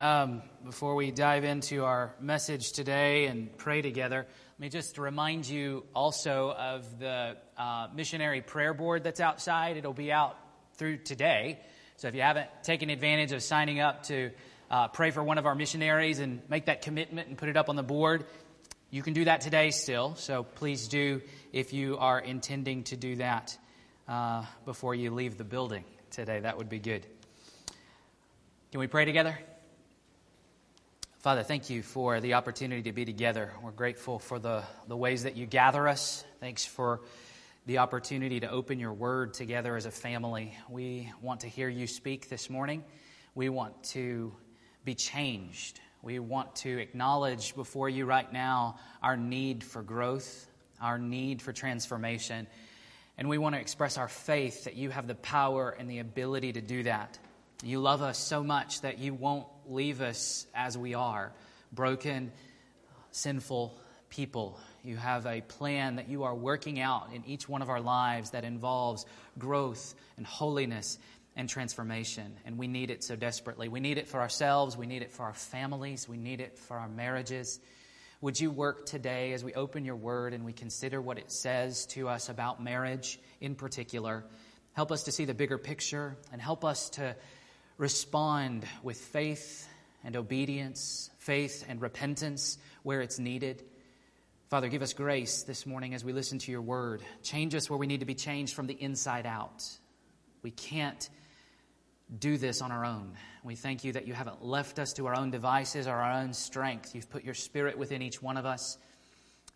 Um, before we dive into our message today and pray together, let me just remind you also of the uh, missionary prayer board that's outside. It'll be out through today. So if you haven't taken advantage of signing up to uh, pray for one of our missionaries and make that commitment and put it up on the board, you can do that today still. So please do if you are intending to do that uh, before you leave the building today. That would be good. Can we pray together? Father, thank you for the opportunity to be together. We're grateful for the, the ways that you gather us. Thanks for the opportunity to open your word together as a family. We want to hear you speak this morning. We want to be changed. We want to acknowledge before you right now our need for growth, our need for transformation. And we want to express our faith that you have the power and the ability to do that. You love us so much that you won't leave us as we are broken, sinful people. You have a plan that you are working out in each one of our lives that involves growth and holiness and transformation. And we need it so desperately. We need it for ourselves, we need it for our families, we need it for our marriages. Would you work today as we open your word and we consider what it says to us about marriage in particular? Help us to see the bigger picture and help us to respond with faith and obedience, faith and repentance where it's needed. Father, give us grace this morning as we listen to your word. Change us where we need to be changed from the inside out. We can't do this on our own. We thank you that you haven't left us to our own devices or our own strength. You've put your spirit within each one of us,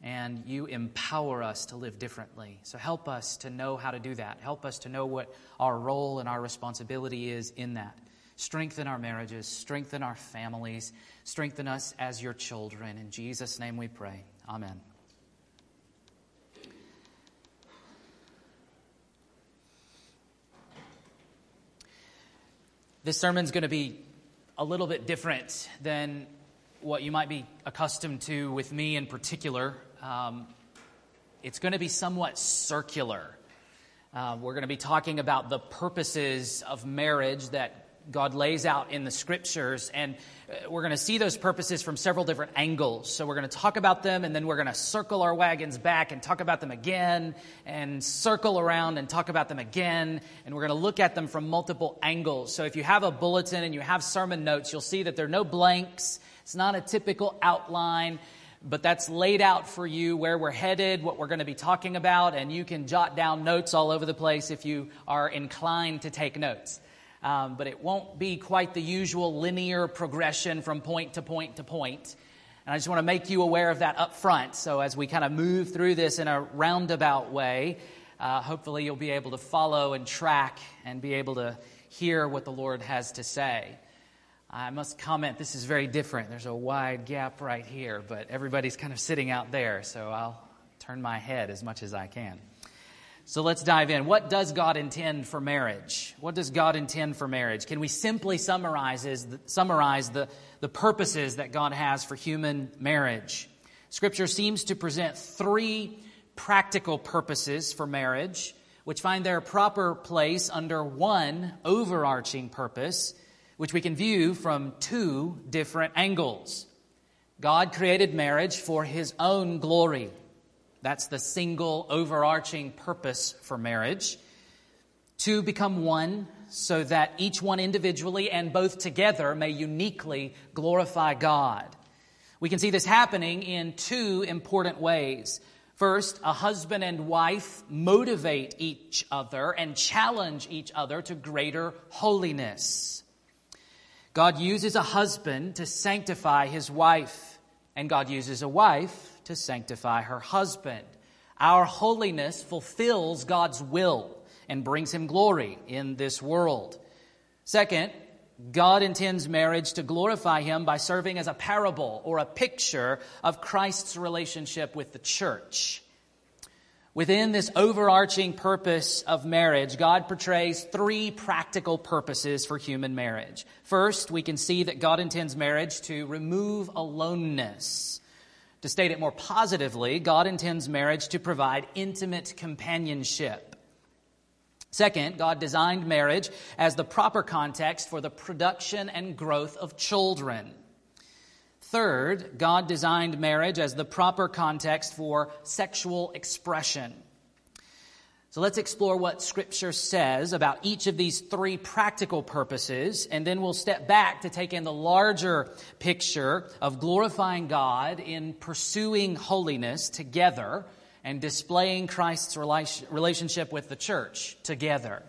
and you empower us to live differently. So help us to know how to do that. Help us to know what our role and our responsibility is in that. Strengthen our marriages, strengthen our families, strengthen us as your children. In Jesus' name we pray. Amen. This sermon's going to be a little bit different than what you might be accustomed to with me in particular. Um, it's going to be somewhat circular. Uh, we're going to be talking about the purposes of marriage that God lays out in the scriptures. And uh, we're going to see those purposes from several different angles. So we're going to talk about them and then we're going to circle our wagons back and talk about them again and circle around and talk about them again. And we're going to look at them from multiple angles. So if you have a bulletin and you have sermon notes, you'll see that there are no blanks. It's not a typical outline but that's laid out for you where we're headed, what we're going to be talking about, and you can jot down notes all over the place if you are inclined to take notes um, but it won't be quite the usual linear progression from point to point to point. And I just want to make you aware of that up front. So as we kind of move through this in a roundabout way, uh, hopefully you'll be able to follow and track and be able to hear what the Lord has to say. I must comment, this is very different. There's a wide gap right here, but everybody's kind of sitting out there, so I'll turn my head as much as I can. So let's dive in. What does God intend for marriage? What does God intend for marriage? Can we simply summarize, summarize the, the purposes that God has for human marriage? Scripture seems to present three practical purposes for marriage, which find their proper place under one overarching purpose, which we can view from two different angles. God created marriage for his own glory. That's the single overarching purpose for marriage. To become one so that each one individually and both together may uniquely glorify God. We can see this happening in two important ways. First, a husband and wife motivate each other and challenge each other to greater holiness. God uses a husband to sanctify his wife, and God uses a wife to sanctify her husband. Our holiness fulfills God's will and brings him glory in this world. Second, God intends marriage to glorify him by serving as a parable or a picture of Christ's relationship with the church. Within this overarching purpose of marriage, God portrays three practical purposes for human marriage. First, we can see that God intends marriage to remove aloneness. To state it more positively, God intends marriage to provide intimate companionship. Second, God designed marriage as the proper context for the production and growth of children. Third, God designed marriage as the proper context for sexual expression. So let's explore what Scripture says about each of these three practical purposes, and then we'll step back to take in the larger picture of glorifying God in pursuing holiness together and displaying Christ's relationship with the church together.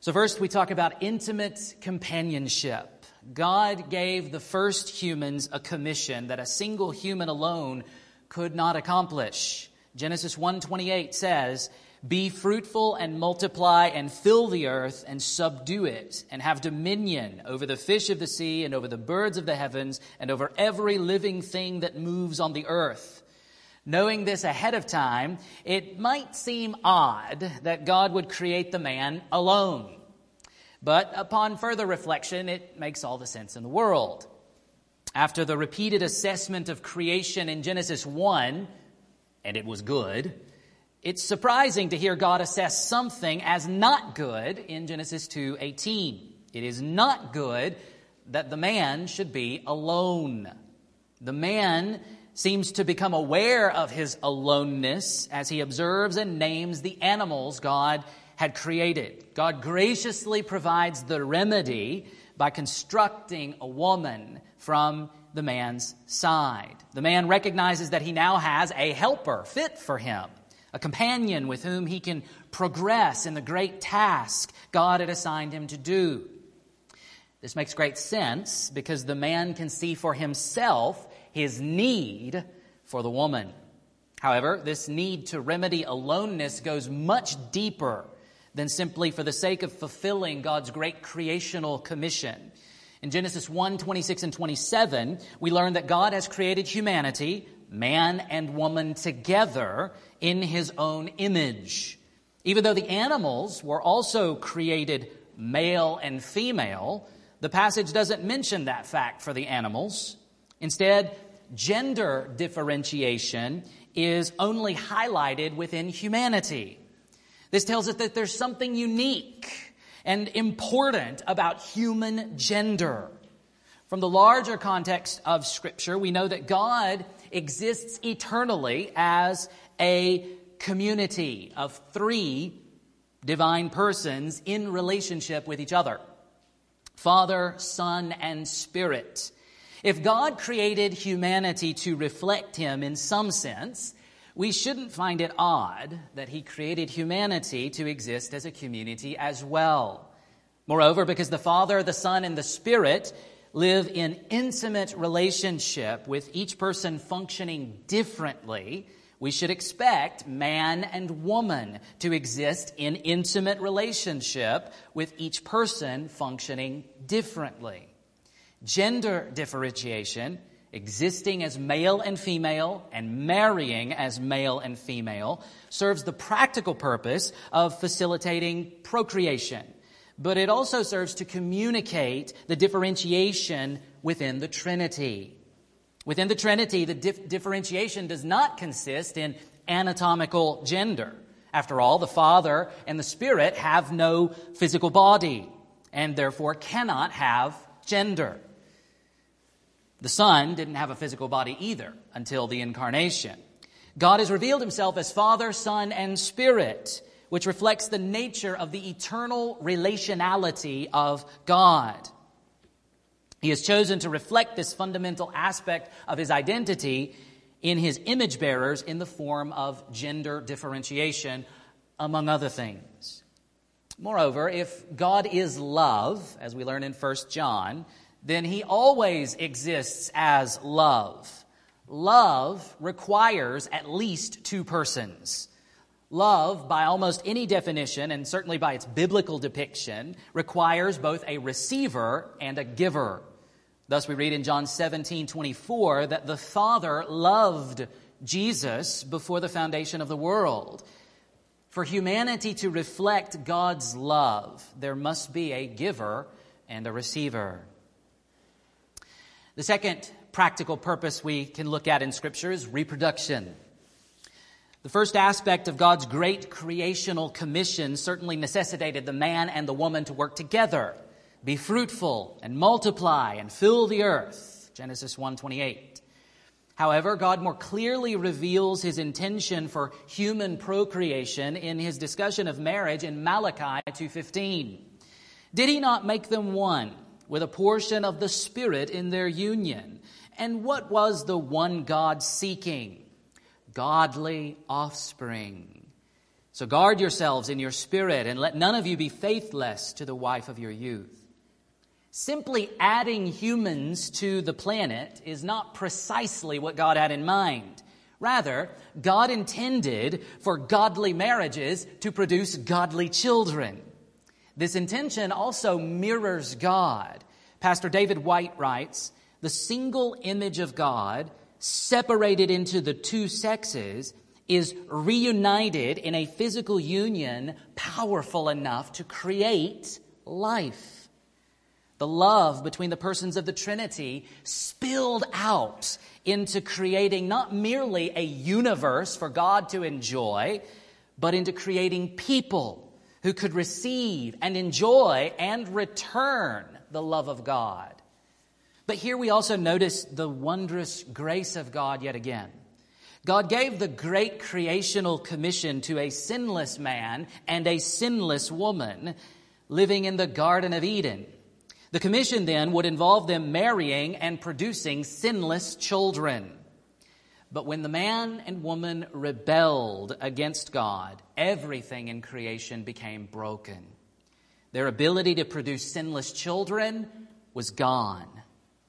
So, first, we talk about intimate companionship. God gave the first humans a commission that a single human alone could not accomplish. Genesis 1:28 says, "Be fruitful and multiply and fill the earth and subdue it and have dominion over the fish of the sea and over the birds of the heavens and over every living thing that moves on the earth." Knowing this ahead of time, it might seem odd that God would create the man alone. But upon further reflection, it makes all the sense in the world. After the repeated assessment of creation in Genesis 1, and it was good, it's surprising to hear God assess something as not good in Genesis 2:18. It is not good that the man should be alone. The man seems to become aware of his aloneness as he observes and names the animals God had created. God graciously provides the remedy by constructing a woman from the man's side. The man recognizes that he now has a helper fit for him, a companion with whom he can progress in the great task God had assigned him to do. This makes great sense because the man can see for himself his need for the woman. However, this need to remedy aloneness goes much deeper than simply for the sake of fulfilling God's great creational commission. In Genesis 1 26 and 27, we learn that God has created humanity, man and woman together, in his own image. Even though the animals were also created male and female, the passage doesn't mention that fact for the animals. Instead, gender differentiation is only highlighted within humanity. This tells us that there's something unique and important about human gender. From the larger context of Scripture, we know that God exists eternally as a community of three divine persons in relationship with each other Father, Son, and Spirit. If God created humanity to reflect Him in some sense, we shouldn't find it odd that He created humanity to exist as a community as well. Moreover, because the Father, the Son, and the Spirit live in intimate relationship with each person functioning differently, we should expect man and woman to exist in intimate relationship with each person functioning differently. Gender differentiation, existing as male and female and marrying as male and female, serves the practical purpose of facilitating procreation. But it also serves to communicate the differentiation within the Trinity. Within the Trinity, the dif- differentiation does not consist in anatomical gender. After all, the Father and the Spirit have no physical body and therefore cannot have gender. The Son didn't have a physical body either until the incarnation. God has revealed himself as Father, Son, and Spirit, which reflects the nature of the eternal relationality of God. He has chosen to reflect this fundamental aspect of his identity in his image bearers in the form of gender differentiation, among other things. Moreover, if God is love, as we learn in 1 John, then he always exists as love. Love requires at least two persons. Love, by almost any definition, and certainly by its biblical depiction, requires both a receiver and a giver. Thus, we read in John 17 24 that the Father loved Jesus before the foundation of the world. For humanity to reflect God's love, there must be a giver and a receiver. The second practical purpose we can look at in Scripture is reproduction. The first aspect of God's great creational commission certainly necessitated the man and the woman to work together, be fruitful and multiply and fill the earth. Genesis 1:28. However, God more clearly reveals his intention for human procreation in his discussion of marriage in Malachi 2:15. Did he not make them one with a portion of the spirit in their union? And what was the one God seeking? Godly offspring. So guard yourselves in your spirit and let none of you be faithless to the wife of your youth. Simply adding humans to the planet is not precisely what God had in mind. Rather, God intended for godly marriages to produce godly children. This intention also mirrors God. Pastor David White writes The single image of God, separated into the two sexes, is reunited in a physical union powerful enough to create life. The love between the persons of the Trinity spilled out into creating not merely a universe for God to enjoy, but into creating people who could receive and enjoy and return the love of God. But here we also notice the wondrous grace of God yet again. God gave the great creational commission to a sinless man and a sinless woman living in the Garden of Eden. The commission then would involve them marrying and producing sinless children. But when the man and woman rebelled against God, everything in creation became broken. Their ability to produce sinless children was gone.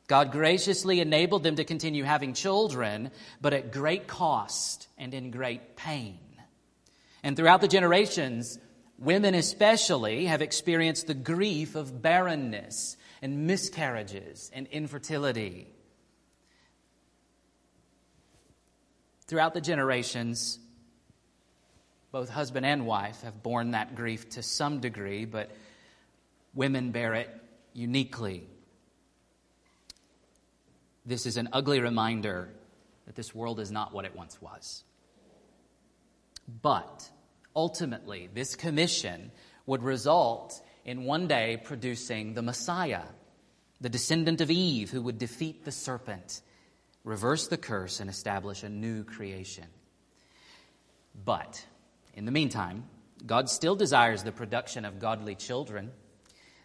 God graciously enabled them to continue having children, but at great cost and in great pain. And throughout the generations, Women, especially, have experienced the grief of barrenness and miscarriages and infertility. Throughout the generations, both husband and wife have borne that grief to some degree, but women bear it uniquely. This is an ugly reminder that this world is not what it once was. But ultimately, this commission would result in one day producing the Messiah, the descendant of Eve who would defeat the serpent, reverse the curse, and establish a new creation. But in the meantime, God still desires the production of godly children.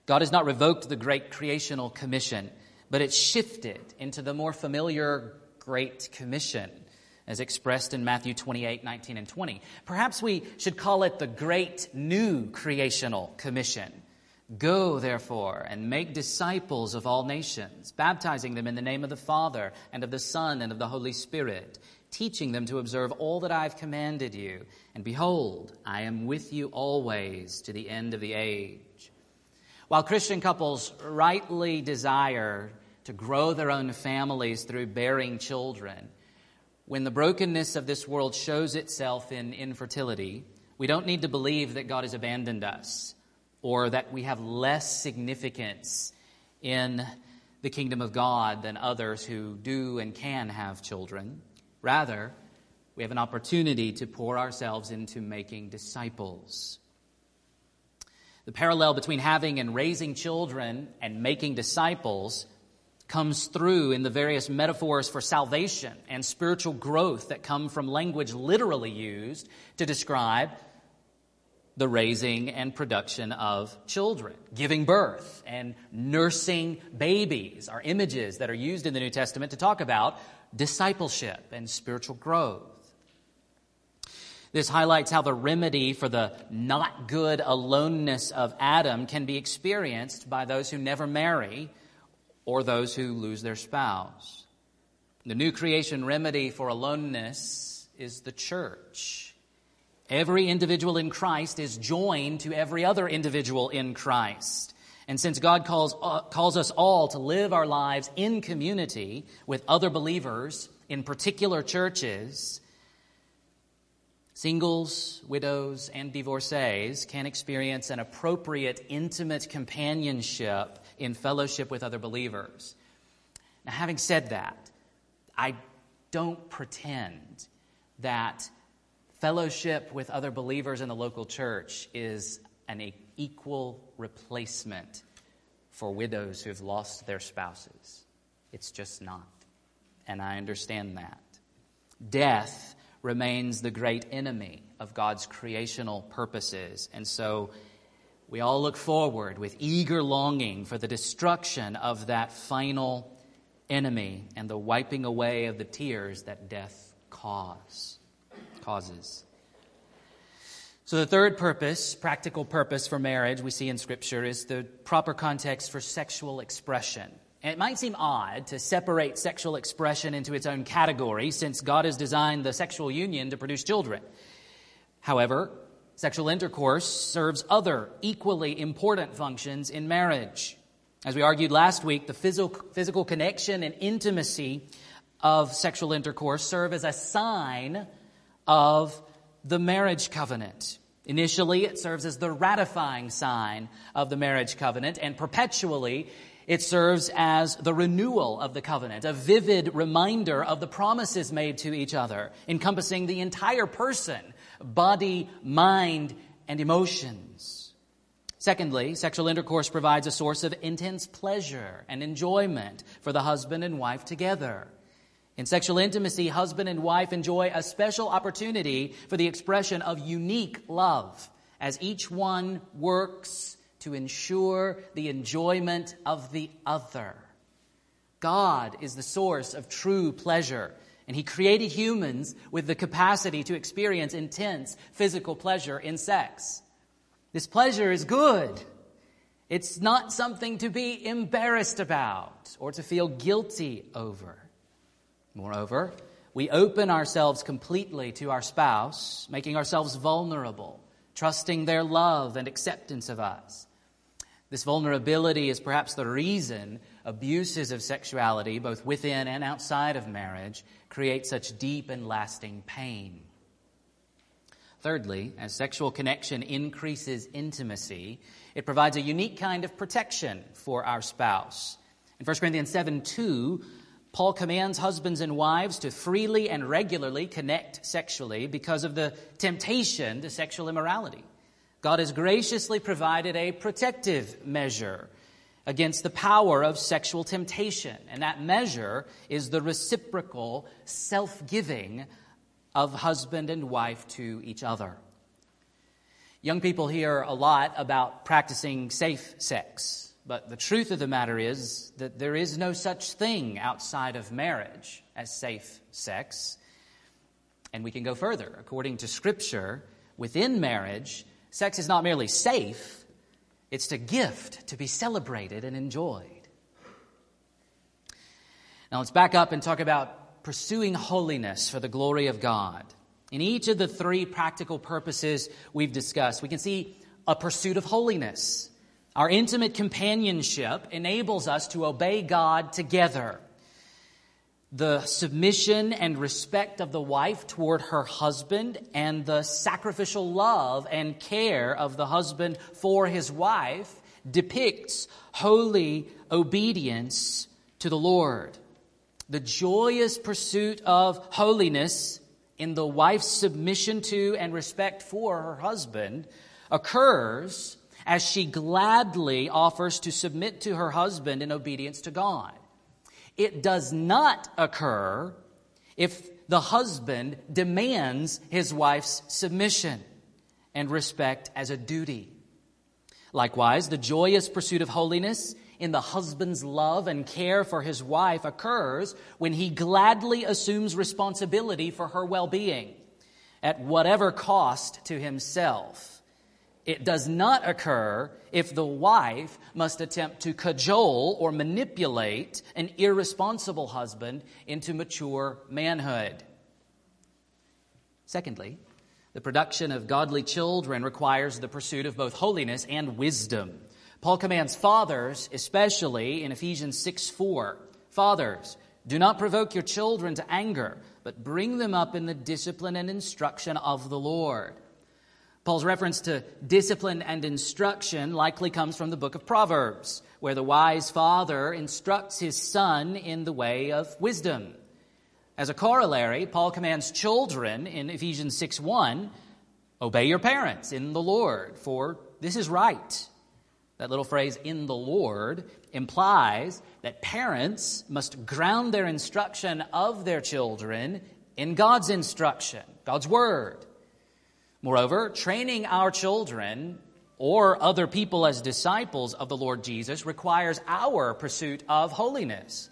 God has not revoked the great creational commission, but it shifted into the more familiar Great Commission as expressed in Matthew 28 19 and 20. Perhaps we should call it the Great New Creational Commission. Go, therefore, and make disciples of all nations, baptizing them in the name of the Father, and of the Son, and of the Holy Spirit, teaching them to observe all that I have commanded you. And behold, I am with you always to the end of the age. While Christian couples rightly desire to grow their own families through bearing children, when the brokenness of this world shows itself in infertility, we don't need to believe that God has abandoned us or that we have less significance in the kingdom of God than others who do and can have children. Rather, we have an opportunity to pour ourselves into making disciples. The parallel between having and raising children and making disciples comes through in the various metaphors for salvation and spiritual growth that come from language literally used to describe the raising and production of children. Giving birth and nursing babies are images that are used in the New Testament to talk about discipleship and spiritual growth. This highlights how the remedy for the not good aloneness of Adam can be experienced by those who never marry or those who lose their spouse. The new creation remedy for aloneness is the church. Every individual in Christ is joined to every other individual in Christ. And since God calls, uh, calls us all to live our lives in community with other believers in particular churches, singles, widows, and divorcees can experience an appropriate, intimate companionship in fellowship with other believers. Now, having said that, I don't pretend that Fellowship with other believers in the local church is an equal replacement for widows who have lost their spouses. It's just not. And I understand that. Death remains the great enemy of God's creational purposes. And so we all look forward with eager longing for the destruction of that final enemy and the wiping away of the tears that death cause, causes. So, the third purpose, practical purpose for marriage, we see in Scripture is the proper context for sexual expression. And it might seem odd to separate sexual expression into its own category since God has designed the sexual union to produce children. However, sexual intercourse serves other equally important functions in marriage. As we argued last week, the physical, connection and intimacy of sexual intercourse serve as a sign of the marriage covenant. Initially, it serves as the ratifying sign of the marriage covenant, and perpetually, it serves as the renewal of the covenant, a vivid reminder of the promises made to each other, encompassing the entire person, body, mind, and emotions. Secondly, sexual intercourse provides a source of intense pleasure and enjoyment for the husband and wife together. In sexual intimacy, husband and wife enjoy a special opportunity for the expression of unique love as each one works to ensure the enjoyment of the other. God is the source of true pleasure, and He created humans with the capacity to experience intense physical pleasure in sex. This pleasure is good. It's not something to be embarrassed about or to feel guilty over. Moreover, we open ourselves completely to our spouse, making ourselves vulnerable, trusting their love and acceptance of us. This vulnerability is perhaps the reason abuses of sexuality, both within and outside of marriage, create such deep and lasting pain. Thirdly, as sexual connection increases intimacy, it provides a unique kind of protection for our spouse. In 1 Corinthians 7 2, Paul commands husbands and wives to freely and regularly connect sexually because of the temptation to sexual immorality. God has graciously provided a protective measure against the power of sexual temptation, and that measure is the reciprocal self giving of husband and wife to each other. Young people hear a lot about practicing safe sex. But the truth of the matter is that there is no such thing outside of marriage as safe sex. And we can go further. According to Scripture, within marriage, sex is not merely safe, it's a gift to be celebrated and enjoyed. Now let's back up and talk about pursuing holiness for the glory of God. In each of the three practical purposes we've discussed, we can see a pursuit of holiness. Our intimate companionship enables us to obey God together. The submission and respect of the wife toward her husband and the sacrificial love and care of the husband for his wife depicts holy obedience to the Lord. The joyous pursuit of holiness in the wife's submission to and respect for her husband occurs as she gladly offers to submit to her husband in obedience to God. It does not occur if the husband demands his wife's submission and respect as a duty. Likewise, the joyous pursuit of holiness in the husband's love and care for his wife occurs when he gladly assumes responsibility for her well being at whatever cost to himself it does not occur if the wife must attempt to cajole or manipulate an irresponsible husband into mature manhood. Secondly, the production of godly children requires the pursuit of both holiness and wisdom. Paul commands fathers, especially in Ephesians 6 4, Fathers, do not provoke your children to anger, but bring them up in the discipline and instruction of the Lord. Paul's reference to discipline and instruction likely comes from the book of Proverbs, where the wise father instructs his son in the way of wisdom. As a corollary, Paul commands children in Ephesians 6 1 obey your parents in the Lord, for this is right. That little phrase, in the Lord, implies that parents must ground their instruction of their children in God's instruction, God's Word. Moreover, training our children or other people as disciples of the Lord Jesus requires our pursuit of holiness.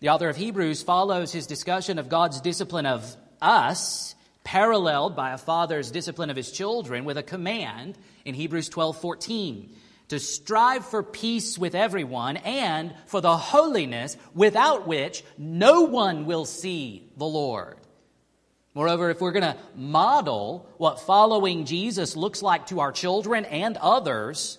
The author of Hebrews follows his discussion of God's discipline of us, paralleled by a father's discipline of his children, with a command in Hebrews 12 14 to strive for peace with everyone and for the holiness without which no one will see the Lord. Moreover, if we're going to model what following Jesus looks like to our children and others,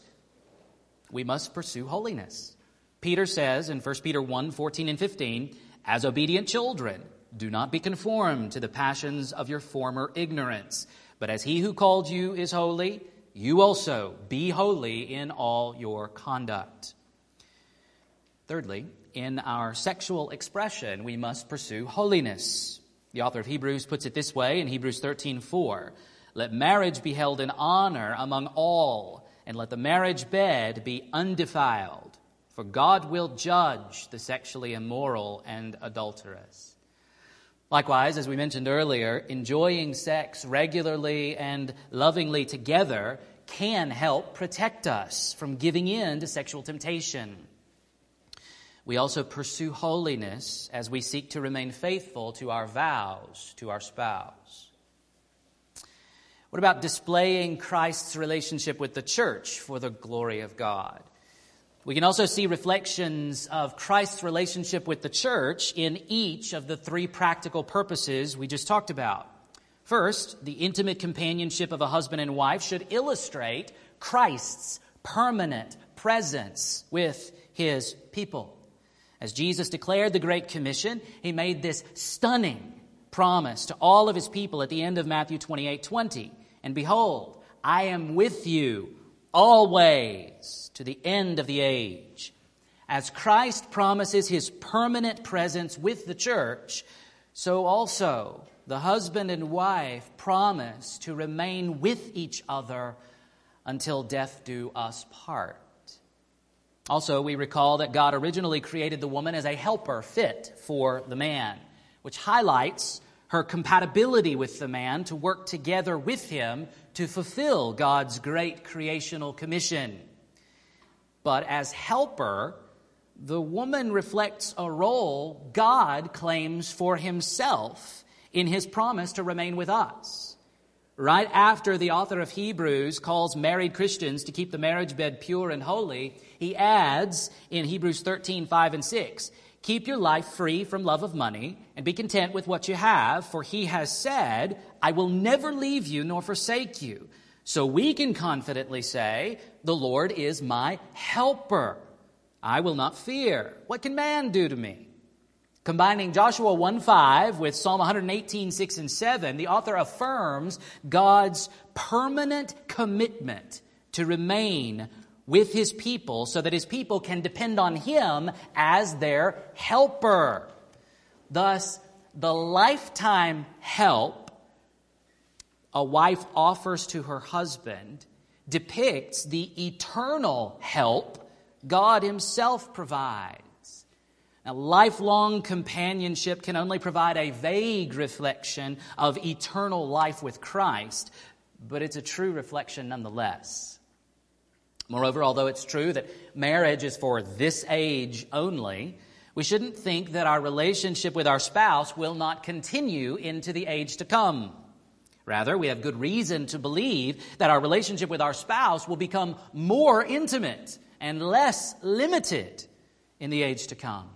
we must pursue holiness. Peter says in 1 Peter 1 14 and 15, as obedient children, do not be conformed to the passions of your former ignorance, but as he who called you is holy, you also be holy in all your conduct. Thirdly, in our sexual expression, we must pursue holiness. The author of Hebrews puts it this way in Hebrews 13:4, "Let marriage be held in honor among all, and let the marriage bed be undefiled, for God will judge the sexually immoral and adulterous." Likewise, as we mentioned earlier, enjoying sex regularly and lovingly together can help protect us from giving in to sexual temptation. We also pursue holiness as we seek to remain faithful to our vows to our spouse. What about displaying Christ's relationship with the church for the glory of God? We can also see reflections of Christ's relationship with the church in each of the three practical purposes we just talked about. First, the intimate companionship of a husband and wife should illustrate Christ's permanent presence with his people. As Jesus declared the Great Commission, he made this stunning promise to all of his people at the end of Matthew 28 20. And behold, I am with you always to the end of the age. As Christ promises his permanent presence with the church, so also the husband and wife promise to remain with each other until death do us part. Also, we recall that God originally created the woman as a helper fit for the man, which highlights her compatibility with the man to work together with him to fulfill God's great creational commission. But as helper, the woman reflects a role God claims for himself in his promise to remain with us. Right after the author of Hebrews calls married Christians to keep the marriage bed pure and holy, he adds in Hebrews 13, 5 and 6, Keep your life free from love of money and be content with what you have, for he has said, I will never leave you nor forsake you. So we can confidently say, The Lord is my helper. I will not fear. What can man do to me? Combining Joshua 1 5 with Psalm 118 6 and 7, the author affirms God's permanent commitment to remain with his people so that his people can depend on him as their helper. Thus, the lifetime help a wife offers to her husband depicts the eternal help God himself provides. Now, lifelong companionship can only provide a vague reflection of eternal life with Christ, but it's a true reflection nonetheless. Moreover, although it's true that marriage is for this age only, we shouldn't think that our relationship with our spouse will not continue into the age to come. Rather, we have good reason to believe that our relationship with our spouse will become more intimate and less limited in the age to come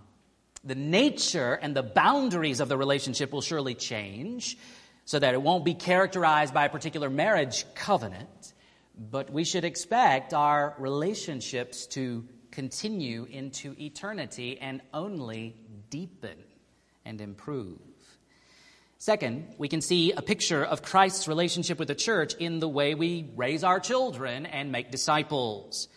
the nature and the boundaries of the relationship will surely change so that it won't be characterized by a particular marriage covenant, but we should expect our relationships to continue into eternity and only deepen and improve. Second, we can see a picture of Christ's relationship with the church in the way we raise our children and make disciples.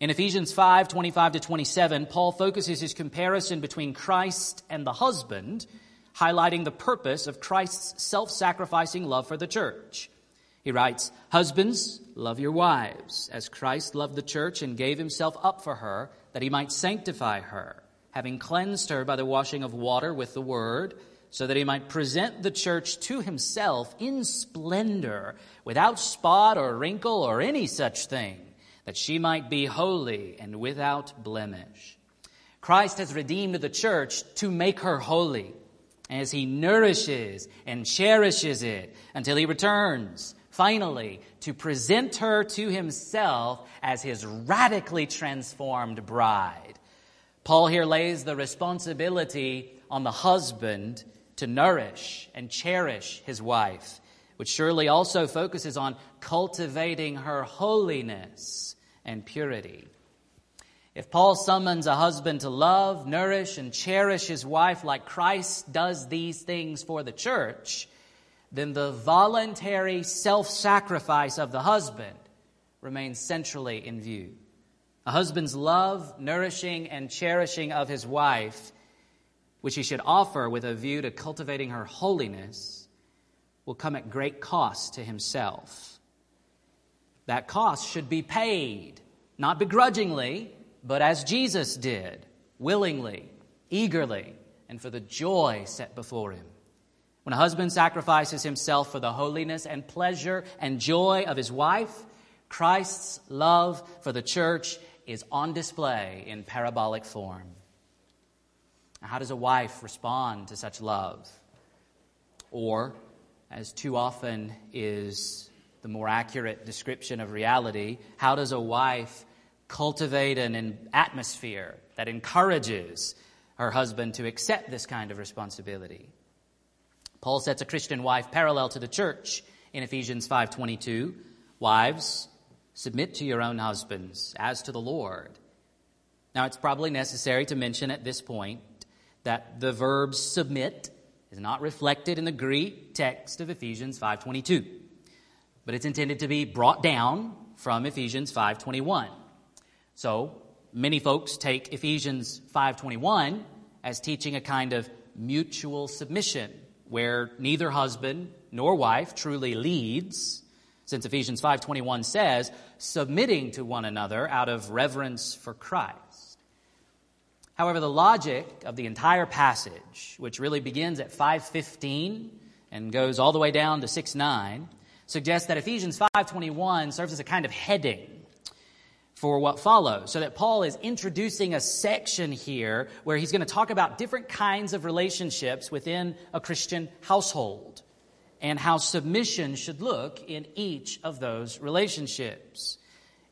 In Ephesians 5 25 to 27, Paul focuses his comparison between Christ and the husband, highlighting the purpose of Christ's self sacrificing love for the church. He writes, Husbands, love your wives, as Christ loved the church and gave himself up for her, that he might sanctify her, having cleansed her by the washing of water with the word, so that he might present the church to himself in splendor, without spot or wrinkle or any such thing, that she might be holy and without blemish. Christ has redeemed the church to make her holy as he nourishes and cherishes it until he returns finally, to present her to himself as his radically transformed bride. Paul here lays the responsibility on the husband to nourish and cherish his wife, which surely also focuses on cultivating her holiness and purity. If Paul summons a husband to love, nourish, and cherish his wife like Christ does these things for the church, then the voluntary self sacrifice of the husband remains centrally in view. A husband's love, nourishing, and cherishing of his wife, which he should offer with a view to cultivating her holiness, will come at great cost to himself. That cost should be paid, not begrudgingly, but as Jesus did, willingly, eagerly, and for the joy set before him. When a husband sacrifices himself for the holiness and pleasure and joy of his wife, Christ's love for the church is on display in parabolic form. how does a wife respond to such love? Or, as too often is the more accurate description of reality, how does a wife cultivate an atmosphere that encourages her husband to accept this kind of responsibility? Paul sets a Christian wife parallel to the church in Ephesians 5:22. Wives, submit to your own husbands as to the Lord. Now, it's probably necessary to mention at this point that the verb submit is not reflected in the Greek text of Ephesians 5:22, but it's intended to be brought down from Ephesians 5:21. So, many folks take Ephesians 5:21 as teaching a kind of mutual submission where neither husband nor wife truly leads, since Ephesians 5:21 says, submitting to one another out of reverence for Christ. However, the logic of the entire passage, which really begins at 5:15 and goes all the way down to 6:9, suggests that Ephesians 5:21 serves as a kind of heading for what follows. So that Paul is introducing a section here where he's going to talk about different kinds of relationships within a Christian household and how submission should look in each of those relationships.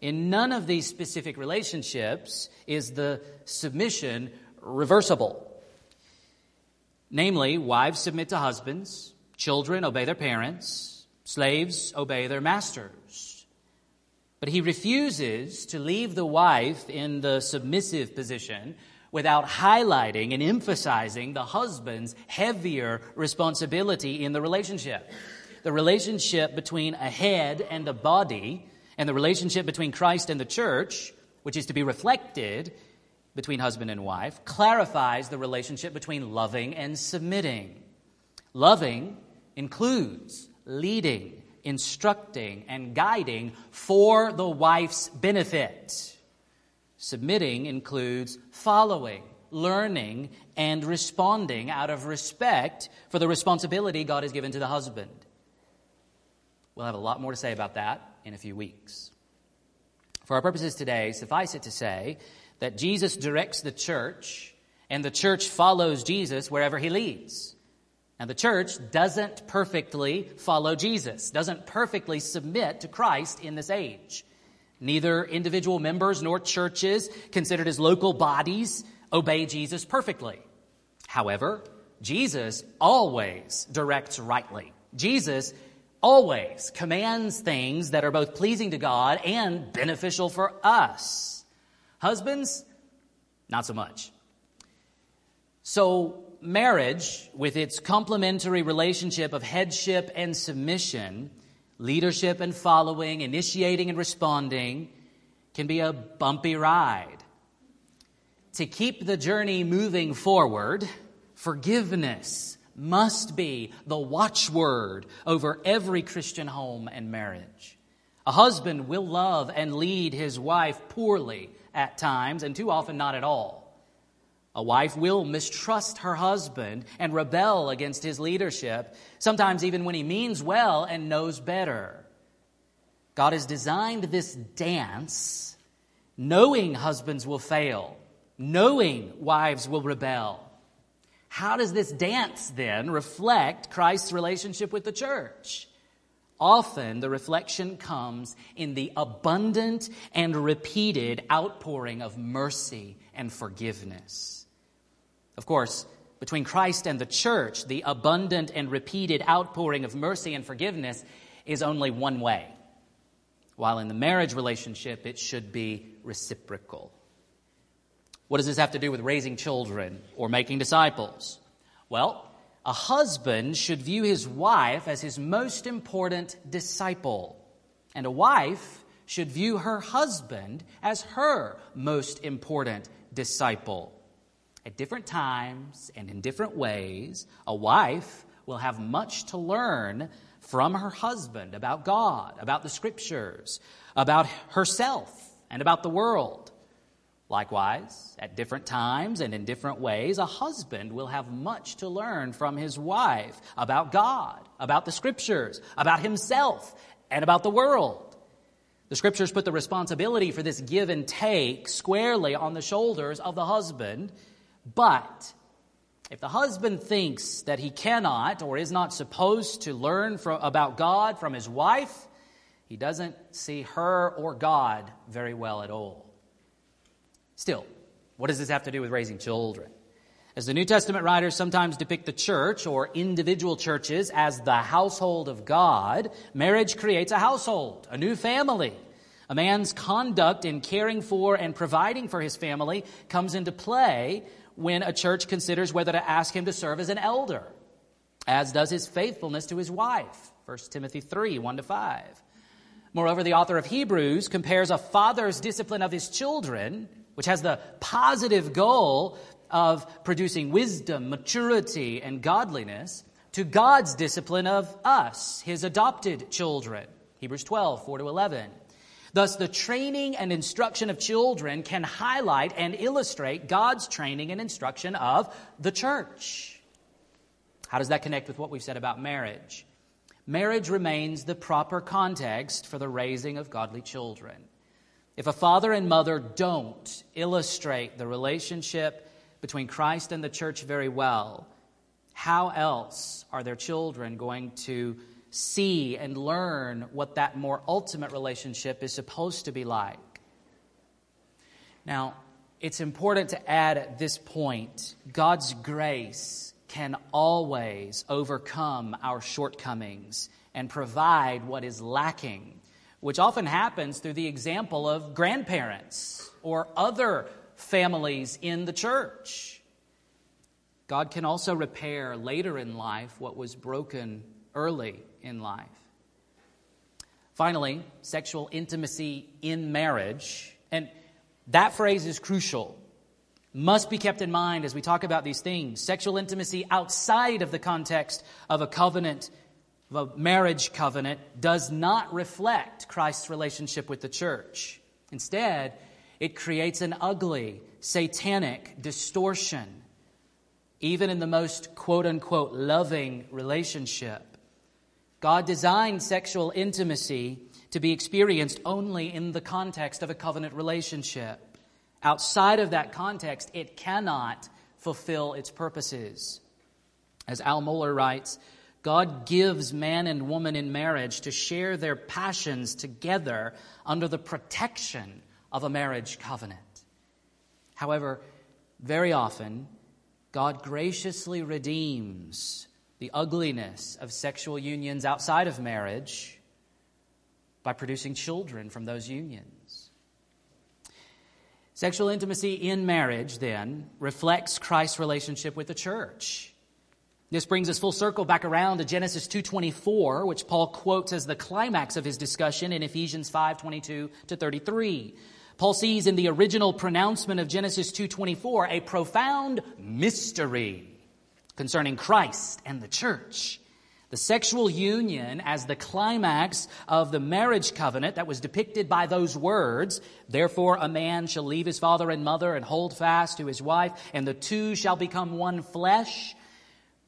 In none of these specific relationships is the submission reversible. Namely, wives submit to husbands, children obey their parents, slaves obey their masters. But he refuses to leave the wife in the submissive position without highlighting and emphasizing the husband's heavier responsibility in the relationship. The relationship between a head and a body, and the relationship between Christ and the church, which is to be reflected between husband and wife, clarifies the relationship between loving and submitting. Loving includes leading instructing, and guiding for the wife's benefit. Submitting includes following, learning, and responding out of respect for the responsibility God has given to the husband. We'll have a lot more to say about that in a few weeks. For our purposes today, suffice it to say that Jesus directs the church, and the church follows Jesus wherever he leads. Now, the church doesn't perfectly follow Jesus, doesn't perfectly submit to Christ in this age. Neither individual members nor churches considered as local bodies obey Jesus perfectly. However, Jesus always directs rightly. Jesus always commands things that are both pleasing to God and beneficial for us. Husbands, not so much. So, marriage, with its complementary relationship of headship and submission, leadership and following, initiating and responding, can be a bumpy ride. To keep the journey moving forward, forgiveness, must be the watchword over every Christian home and marriage. A husband will love and lead his wife poorly at times, and too often not at all. A wife will mistrust her husband and rebel against his leadership, sometimes even when he means well and knows better. God has designed this dance knowing husbands will fail, knowing wives will rebel. How does this dance then reflect Christ's relationship with the church? Often the reflection comes in the abundant and repeated outpouring of mercy and forgiveness. Of course, between Christ and the church, the abundant and repeated outpouring of mercy and forgiveness is only one way, while in the marriage relationship, it should be reciprocal. What does this have to do with raising children or making disciples? Well, a husband should view his wife as his most important disciple, and a wife should view her husband as her most important disciple. At different times and in different ways, a wife will have much to learn from her husband about God, about the scriptures, about herself, and about the world. Likewise, at different times and in different ways, a husband will have much to learn from his wife about God, about the scriptures, about himself, and about the world. The scriptures put the responsibility for this give and take squarely on the shoulders of the husband. But if the husband thinks that he cannot or is not supposed to learn from, about God from his wife, he doesn't see her or God very well at all. Still, what does this have to do with raising children? As the New Testament writers sometimes depict the church or individual churches as the household of God, marriage creates a household, a new family. A man's conduct in caring for and providing for his family comes into play when a church considers whether to ask him to serve as an elder, as does his faithfulness to his wife. 1 Timothy 3 1 to 5. Moreover, the author of Hebrews compares a father's discipline of his children which has the positive goal of producing wisdom, maturity, and godliness, to God's discipline of us, his adopted children. Hebrews 12, 4 to 11. Thus, the training and instruction of children can highlight and illustrate God's training and instruction of the church. How does that connect with what we've said about marriage? Marriage remains the proper context for the raising of godly children. If a father and mother don't illustrate the relationship between Christ and the church very well, how else are their children going to see and learn what that more ultimate relationship is supposed to be like? Now, it's important to add at this point God's grace can always overcome our shortcomings and provide what is lacking which often happens through the example of grandparents or other families in the church. God can also repair later in life what was broken early in life. Finally, sexual intimacy in marriage, and that phrase is crucial, must be kept in mind as we talk about these things. Sexual intimacy outside of the context of a covenant of a marriage covenant does not reflect Christ's relationship with the church. Instead, it creates an ugly, satanic distortion, even in the most quote unquote loving relationship. God designed sexual intimacy to be experienced only in the context of a covenant relationship. Outside of that context, it cannot fulfill its purposes. As Al Mohler writes, God gives man and woman in marriage to share their passions together under the protection of a marriage covenant. However, very often, God graciously redeems the ugliness of sexual unions outside of marriage by producing children from those unions. Sexual intimacy in marriage, then, reflects Christ's relationship with the church. This brings us full circle back around to Genesis 2:24, which Paul quotes as the climax of his discussion in Ephesians 5:22 to 33. Paul sees in the original pronouncement of Genesis 2:24 a profound mystery. Concerning Christ and the church. The sexual union as the climax of the marriage covenant that was depicted by those words, therefore a man shall leave his father and mother and hold fast to his wife, and the two shall become one flesh,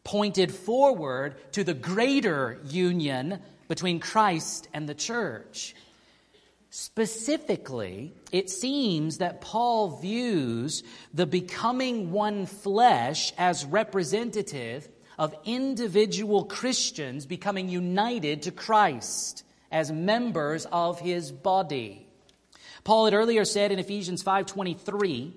pointed forward to the greater union between Christ and the church. Specifically, it seems that Paul views the becoming one flesh as representative of individual Christians becoming united to Christ as members of his body. Paul had earlier said in Ephesians 5:23,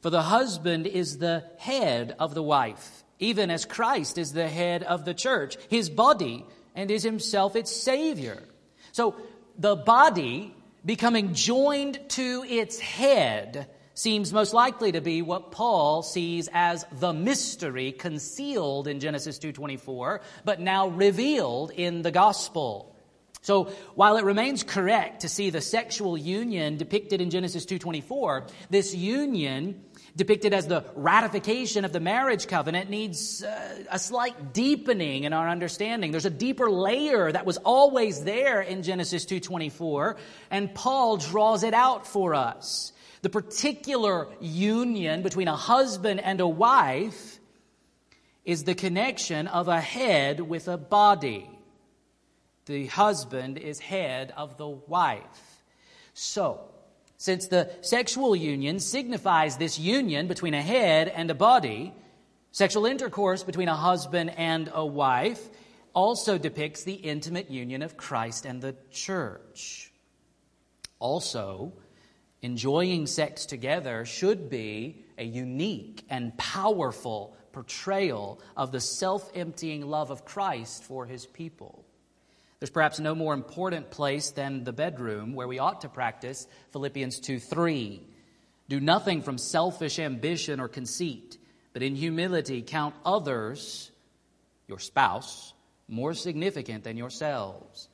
"For the husband is the head of the wife, even as Christ is the head of the church, his body, and is himself its savior." So the body becoming joined to its head seems most likely to be what Paul sees as the mystery concealed in Genesis 2:24 but now revealed in the gospel. So while it remains correct to see the sexual union depicted in Genesis 2:24, this union depicted as the ratification of the marriage covenant needs uh, a slight deepening in our understanding. There's a deeper layer that was always there in Genesis 2:24, and Paul draws it out for us. The particular union between a husband and a wife is the connection of a head with a body. The husband is head of the wife. So, since the sexual union signifies this union between a head and a body, sexual intercourse between a husband and a wife also depicts the intimate union of Christ and the church. Also, enjoying sex together should be a unique and powerful portrayal of the self emptying love of Christ for his people. There's perhaps no more important place than the bedroom where we ought to practice Philippians 2 3. Do nothing from selfish ambition or conceit, but in humility count others, your spouse, more significant than yourselves.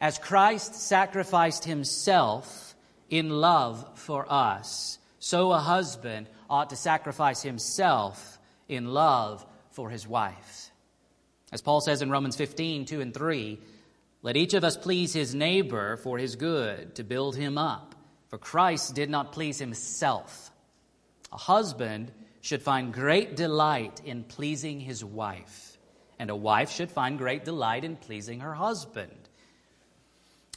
As Christ sacrificed himself in love for us, so a husband ought to sacrifice himself in love for his wife. As Paul says in Romans 15 2 and 3, let each of us please his neighbor for his good, to build him up. For Christ did not please himself. A husband should find great delight in pleasing his wife, and a wife should find great delight in pleasing her husband.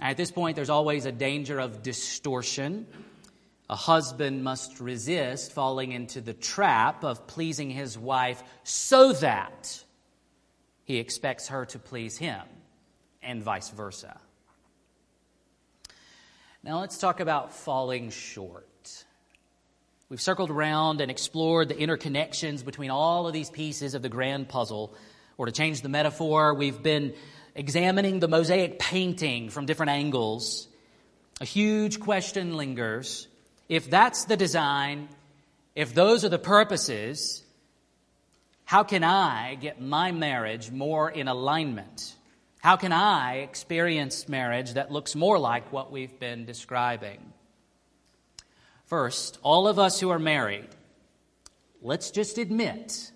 At this point, there's always a danger of distortion. A husband must resist falling into the trap of pleasing his wife so that he expects her to please him and vice versa. Now let's talk about falling short. We've circled around and explored the interconnections between all of these pieces of the grand puzzle. Or to change the metaphor, we've been examining the mosaic painting from different angles. A huge question lingers. If that's the design, if those are the purposes, how can I get my marriage more in alignment how can I experience marriage that looks more like what we've been describing? First, all of us who are married, let's just admit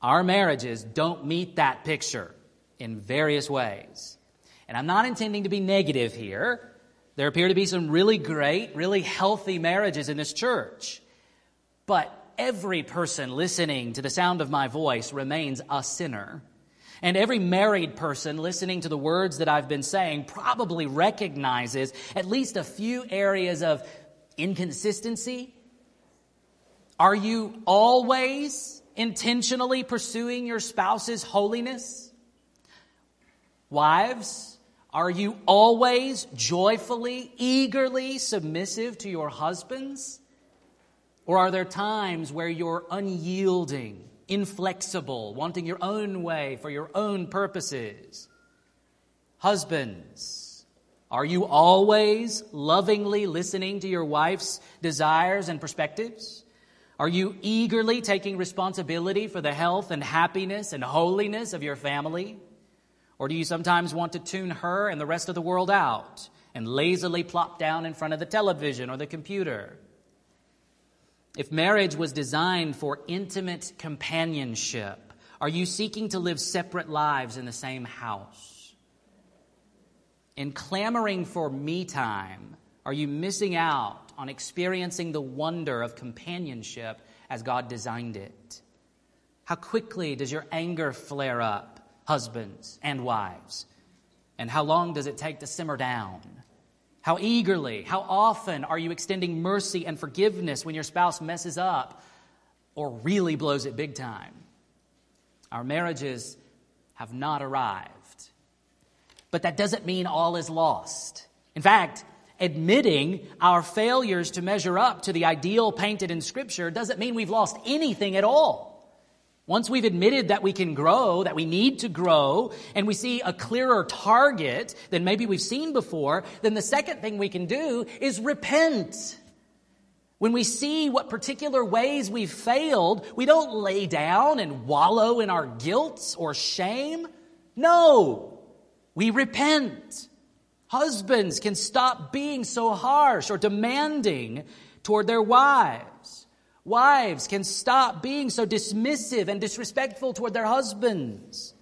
our marriages don't meet that picture in various ways. And I'm not intending to be negative here. There appear to be some really great, really healthy marriages in this church. But every person listening to the sound of my voice remains a sinner. And every married person listening to the words that I've been saying probably recognizes at least a few areas of inconsistency. Are you always intentionally pursuing your spouse's holiness? Wives, are you always joyfully, eagerly submissive to your husbands? Or are there times where you're unyielding? Inflexible, wanting your own way for your own purposes. Husbands, are you always lovingly listening to your wife's desires and perspectives? Are you eagerly taking responsibility for the health and happiness and holiness of your family? Or do you sometimes want to tune her and the rest of the world out and lazily plop down in front of the television or the computer? If marriage was designed for intimate companionship, Are you seeking to live separate lives in the same house? In clamoring for me time, are you missing out on experiencing the wonder of companionship as God designed it? How quickly does your anger flare up, husbands and wives? And how long does it take to simmer down? How eagerly, how often are you extending mercy and forgiveness when your spouse messes up or really blows it big time? Our marriages have not arrived. But that doesn't mean all is lost. In fact, admitting our failures to measure up to the ideal painted in Scripture doesn't mean we've lost anything at all. Once we've admitted that we can grow, that we need to grow, and we see a clearer target than maybe we've seen before, then the second thing we can do is repent. When we see what particular ways we've failed, we don't lay down and wallow in our guilt or shame. No, we repent. Husbands can stop being so harsh or demanding toward their wives. Wives can stop being so dismissive and disrespectful toward their husbands.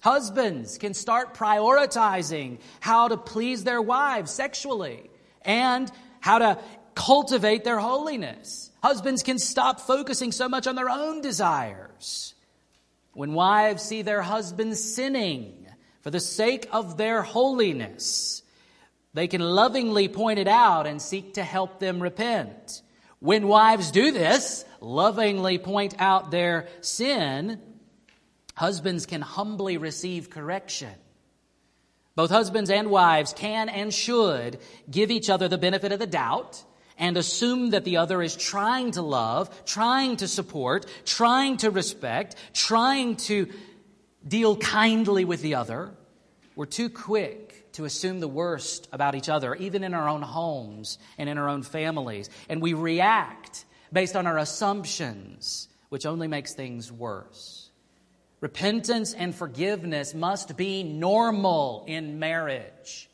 Husbands can start prioritizing how to please their wives sexually and how to cultivate their holiness. Husbands can stop focusing so much on their own desires. When wives see their husbands sinning for the sake of their holiness, they can lovingly point it out and seek to help them repent. When wives do this, lovingly point out their sin, husbands can humbly receive correction. Both husbands and wives can and should give each other the benefit of the doubt and assume that the other is trying to love, trying to support, trying to respect, trying to deal kindly with the other. We're too quick to assume the worst about each other, even in our own homes and in our own families. And we react based on our assumptions, which only makes things worse. Repentance and forgiveness must be normal in marriage.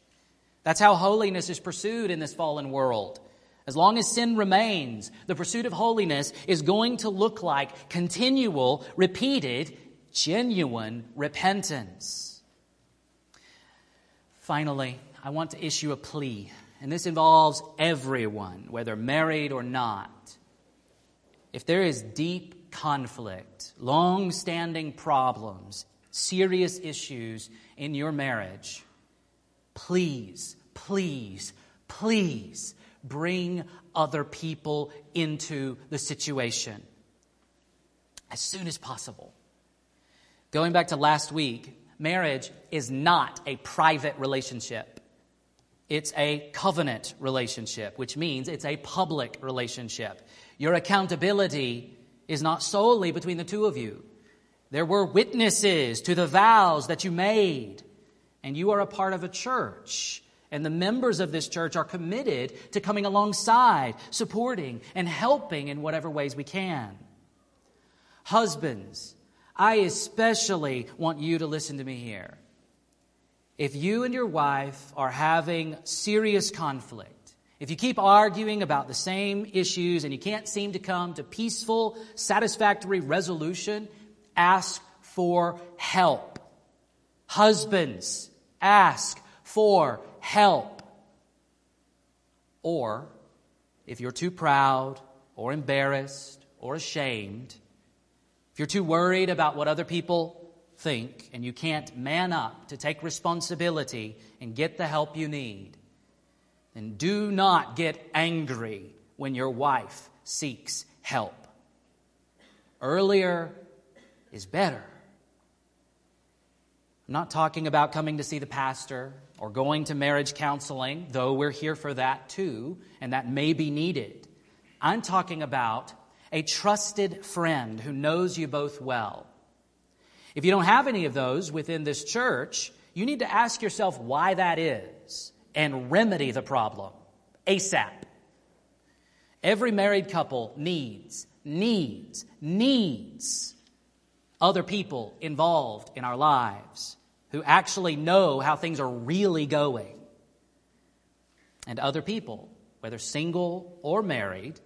That's how holiness is pursued in this fallen world. As long as sin remains, the pursuit of holiness is going to look like continual, repeated, genuine repentance. Finally, I want to issue a plea, and this involves everyone, whether married or not. If there is deep conflict, long standing problems, serious issues in your marriage, please, please, please bring other people into the situation as soon as possible. Going back to last week, marriage is not a private relationship. It's a covenant relationship, which means it's a public relationship. Your accountability is not solely between the two of you. There were witnesses to the vows that you made, and you are a part of a church. And the members of this church are committed to coming alongside, supporting, and helping in whatever ways we can. Husbands, I especially want you to listen to me here. If you and your wife are having serious conflict, if you keep arguing about the same issues and you can't seem to come to peaceful, satisfactory resolution, ask for help. Husbands, ask for help. Or, if you're too proud or embarrassed or ashamed, if you're too worried about what other people think and you can't man up to take responsibility and get the help you need, then do not get angry when your wife seeks help. Earlier is better. I'm not talking about coming to see the pastor or going to marriage counseling, though we're here for that too, and that may be needed. I'm talking about a trusted friend who knows you both well. If you don't have any of those within this church, you need to ask yourself why that is and remedy the problem ASAP. Every married couple needs, needs, needs other people involved in our lives who actually know how things are really going. And other people, whether single or married,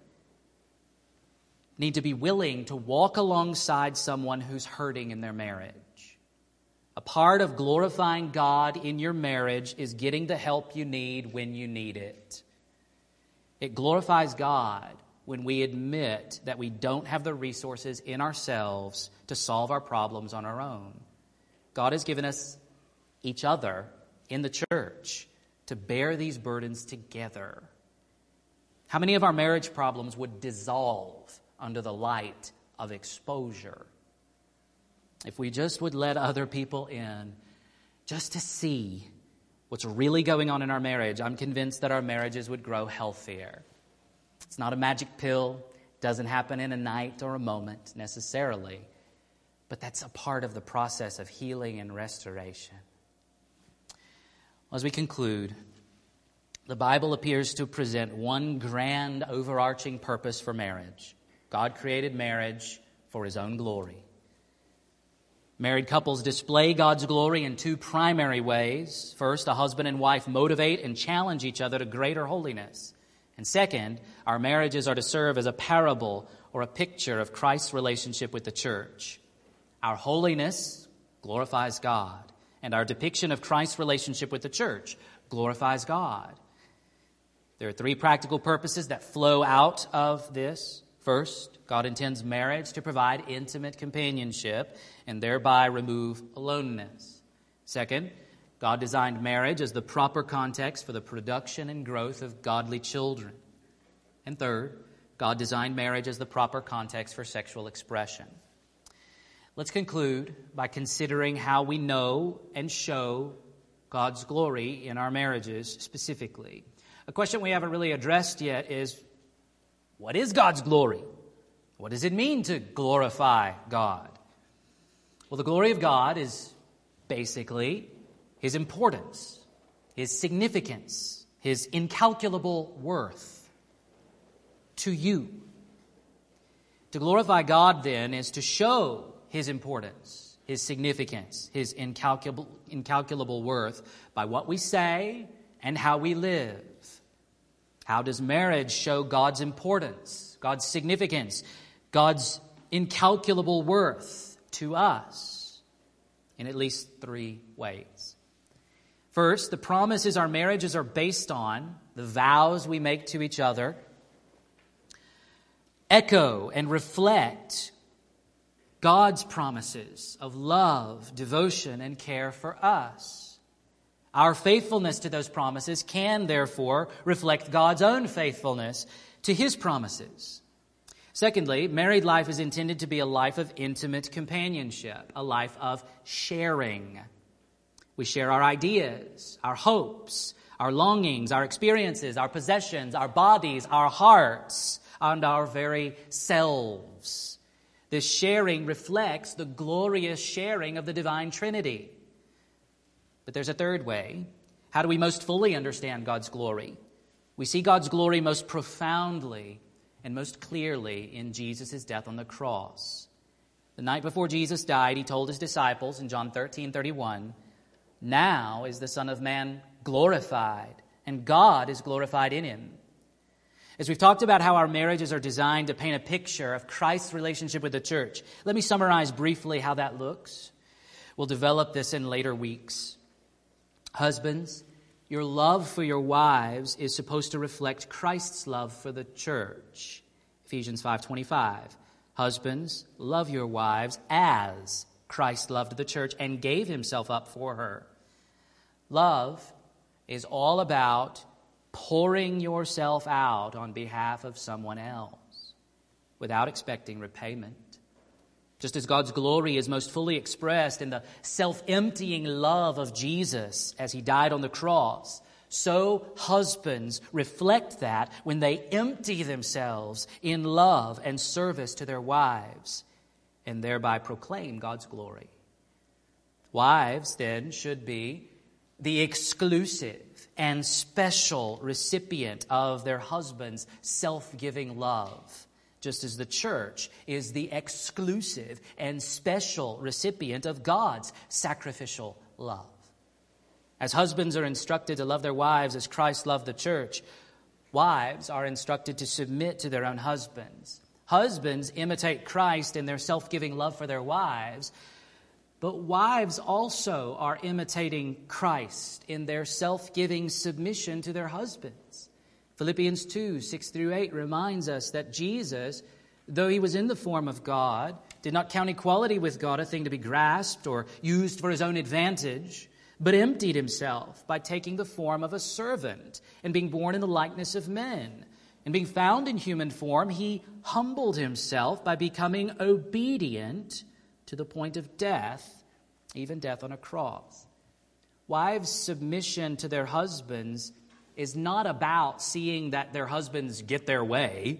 need to be willing to walk alongside someone who's hurting in their marriage. A part of glorifying God in your marriage is getting the help you need when you need it. It glorifies God when we admit that we don't have the resources in ourselves to solve our problems on our own. God has given us each other in the church to bear these burdens together. How many of our marriage problems would dissolve under the light of exposure? If we just would let other people in just to see what's really going on in our marriage, I'm convinced that our marriages would grow healthier. It's not a magic pill, it doesn't happen in a night or a moment necessarily, but that's a part of the process of healing and restoration. As we conclude, the Bible appears to present one grand overarching purpose for marriage. God created marriage for his own glory. Married couples display God's glory in two primary ways. First, a husband and wife motivate and challenge each other to greater holiness. And second, our marriages are to serve as a parable or a picture of Christ's relationship with the church. Our holiness glorifies God, and our depiction of Christ's relationship with the church glorifies God. There are three practical purposes that flow out of this. First, God intends marriage to provide intimate companionship and thereby remove aloneness. Second, God designed marriage as the proper context for the production and growth of godly children. And third, God designed marriage as the proper context for sexual expression. Let's conclude by considering how we know and show God's glory in our marriages specifically. A question we haven't really addressed yet is what is God's glory? What does it mean to glorify God? Well, the glory of God is basically His importance, His significance, His incalculable worth to you. To glorify God, then, is to show His importance, His significance, His incalculable, incalculable worth by what we say and how we live. How does marriage show God's importance, God's significance, God's incalculable worth to us? In at least three ways. First, the promises our marriages are based on, the vows we make to each other, echo and reflect God's promises of love, devotion, and care for us. Our faithfulness to those promises can, therefore, reflect God's own faithfulness to his promises. Secondly, married life is intended to be a life of intimate companionship, a life of sharing. We share our ideas, our hopes, our longings, our experiences, our possessions, our bodies, our hearts, and our very selves. This sharing reflects the glorious sharing of the divine Trinity. But there's a third way. How do we most fully understand God's glory? We see God's glory most profoundly and most clearly in Jesus' death on the cross. The night before Jesus died, he told his disciples in John 13 31, Now is the Son of Man glorified, and God is glorified in him. As we've talked about how our marriages are designed to paint a picture of Christ's relationship with the church, let me summarize briefly how that looks. We'll develop this in later weeks. Husbands, your love for your wives is supposed to reflect Christ's love for the church. Ephesians 5:25. Husbands, love your wives as Christ loved the church and gave himself up for her. Love is all about pouring yourself out on behalf of someone else without expecting repayment. Just as God's glory is most fully expressed in the self emptying love of Jesus as he died on the cross, so husbands reflect that when they empty themselves in love and service to their wives and thereby proclaim God's glory. Wives, then, should be the exclusive and special recipient of their husband's self giving love just as the church is the exclusive and special recipient of God's sacrificial love. As husbands are instructed to love their wives as Christ loved the church, wives are instructed to submit to their own husbands. Husbands imitate Christ in their self giving love for their wives, but wives also are imitating Christ in their self giving submission to their husbands. Philippians 2 6 through 8 reminds us that Jesus, though he was in the form of God, did not count equality with God a thing to be grasped or used for his own advantage, but emptied himself by taking the form of a servant and being born in the likeness of men. And being found in human form, he humbled himself by becoming obedient to the point of death, even death on a cross. Wives' submission to their husbands is not about seeing that their husbands get their way.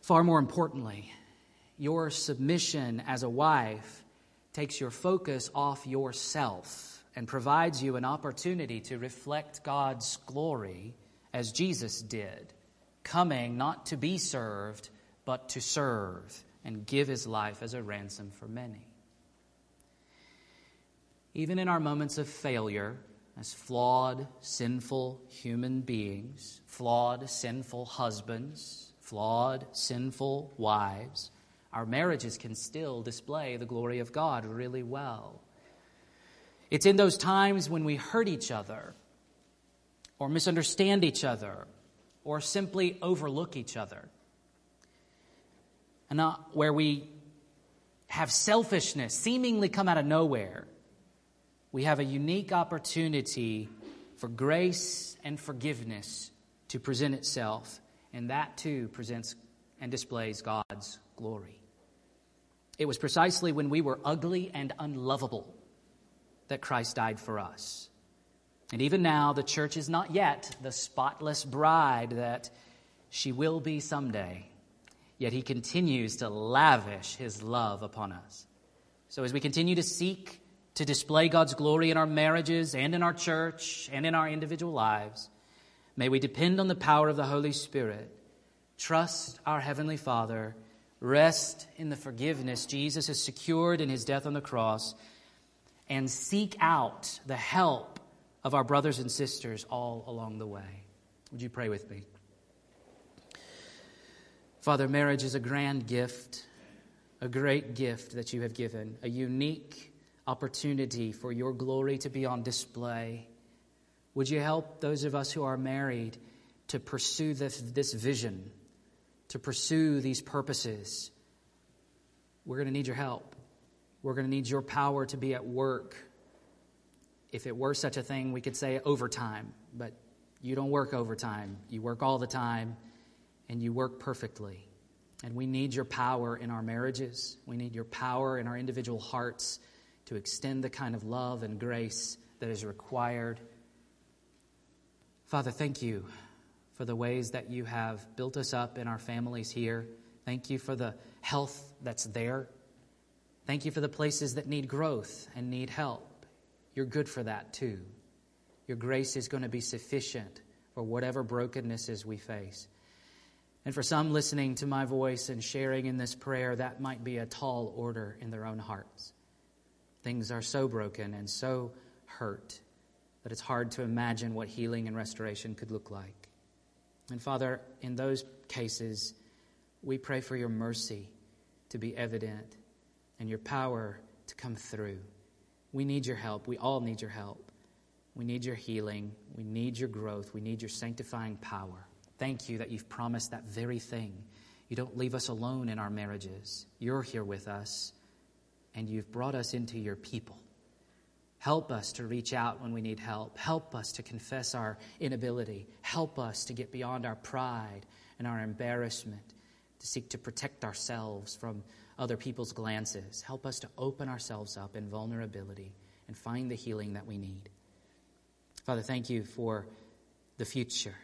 Far more importantly, your submission as a wife takes your focus off yourself and provides you an opportunity to reflect God's glory as Jesus did, coming not to be served, but to serve and give his life as a ransom for many. Even in our moments of failure, as flawed, sinful human beings, flawed, sinful husbands, flawed, sinful wives, our marriages can still display the glory of God really well. It's in those times when we hurt each other, or misunderstand each other, or simply overlook each other, and not where we have selfishness seemingly come out of nowhere. We have a unique opportunity for grace and forgiveness to present itself, and that too presents and displays God's glory. It was precisely when we were ugly and unlovable that Christ died for us. And even now, the church is not yet the spotless bride that she will be someday yet he continues to lavish his love upon us. So as we continue to seek to display God's glory in our marriages and in our church and in our individual lives, may we depend on the power of the Holy Spirit, trust our Heavenly Father, rest in the forgiveness Jesus has secured in his death on the cross, and seek out the help of our brothers and sisters all along the way. Would you pray with me? Father, marriage is a grand gift, a great gift that you have given, a unique opportunity for your glory to be on display. Would you help those of us who are married to pursue this, this vision, to pursue these purposes? We're going to need your help. We're going to need your power to be at work. If it were such a thing, we could say overtime, but you don't work overtime. You work all the time and you work perfectly. And we need your power in our marriages. We need your power in our individual hearts to extend the kind of love and grace that is required. Father, thank you for the ways that you have built us up in our families here. Thank you for the health that's there. Thank you for the places that need growth and need help. You're good for that too. Your grace is going to be sufficient for whatever brokennesses we face. And for some listening to my voice and sharing in this prayer, that might be a tall order in their own hearts. Things are so broken and so hurt that it's hard to imagine what healing and restoration could look like. And Father, in those cases, we pray for your mercy to be evident and your power to come through. We need your help. We all need your help. We need your healing. We need your growth. We need your sanctifying power. Thank you that you've promised that very thing. You don't leave us alone in our marriages. You're here with us, and you've brought us into your people. Help us to reach out when we need help. Help us to confess our inability. Help us to get beyond our pride and our embarrassment, to seek to protect ourselves from other people's glances. Help us to open ourselves up in vulnerability and find the healing that we need. Father, thank you for the future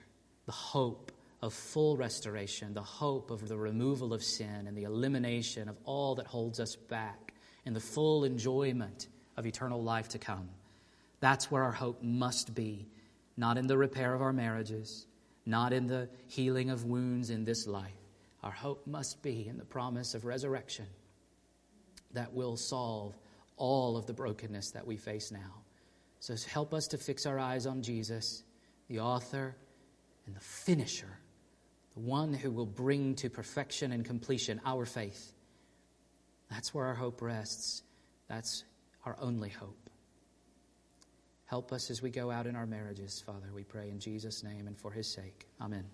the hope of full restoration, the hope of the removal of sin and the elimination of all that holds us back, and the full enjoyment of eternal life to come. That's where our hope must be, not in the repair of our marriages, not in the healing of wounds in this life. Our hope must be in the promise of resurrection that will solve all of the brokenness that we face now. So help us to fix our eyes on Jesus, the author and the finisher, the one who will bring to perfection and completion our faith. That's where our hope rests. That's our only hope. Help us as we go out in our marriages, Father, we pray in Jesus' name and for his sake. Amen.